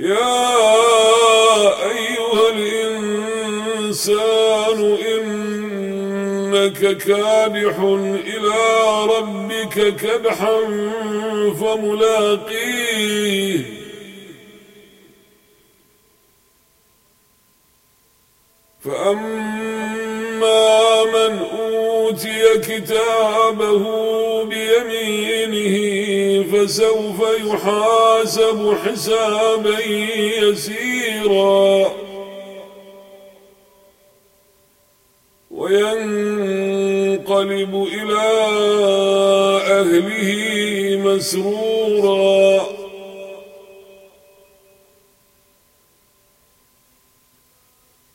يا أيها الإنسان إنك كادح إلى ربك كدحا فملاقيه. فأما من أوتي كتابه فسوف يحاسب حسابا يسيرا. وينقلب إلى أهله مسرورا.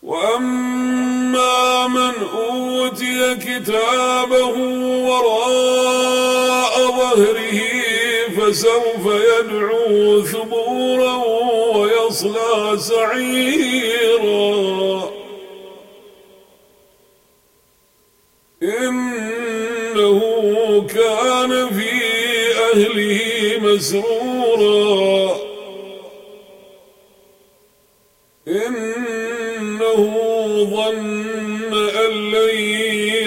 وأما من أوتي كتابه وراء ظهره فسوف يدعو ثبورا ويصلى سعيرا. إنه كان في أهله مسرورا. إنه ظن أن لن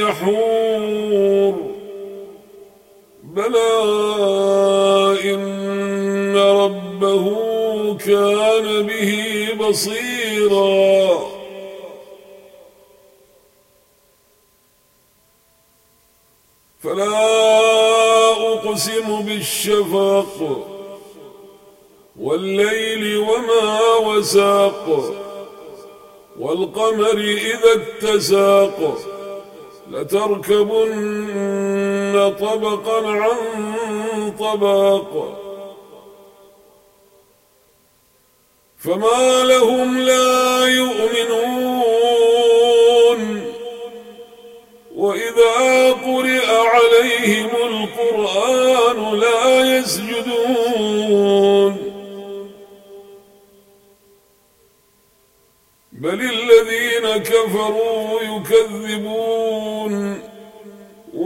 يحور. بلى ربه كان به بصيرا. فلا أقسم بالشفاق والليل وما وساق والقمر إذا اتساق لتركبن طبقا عن طباق فما لهم لا يؤمنون. وإذا قرئ عليهم القرآن لا يسجدون. بل الذين كفروا يكذبون.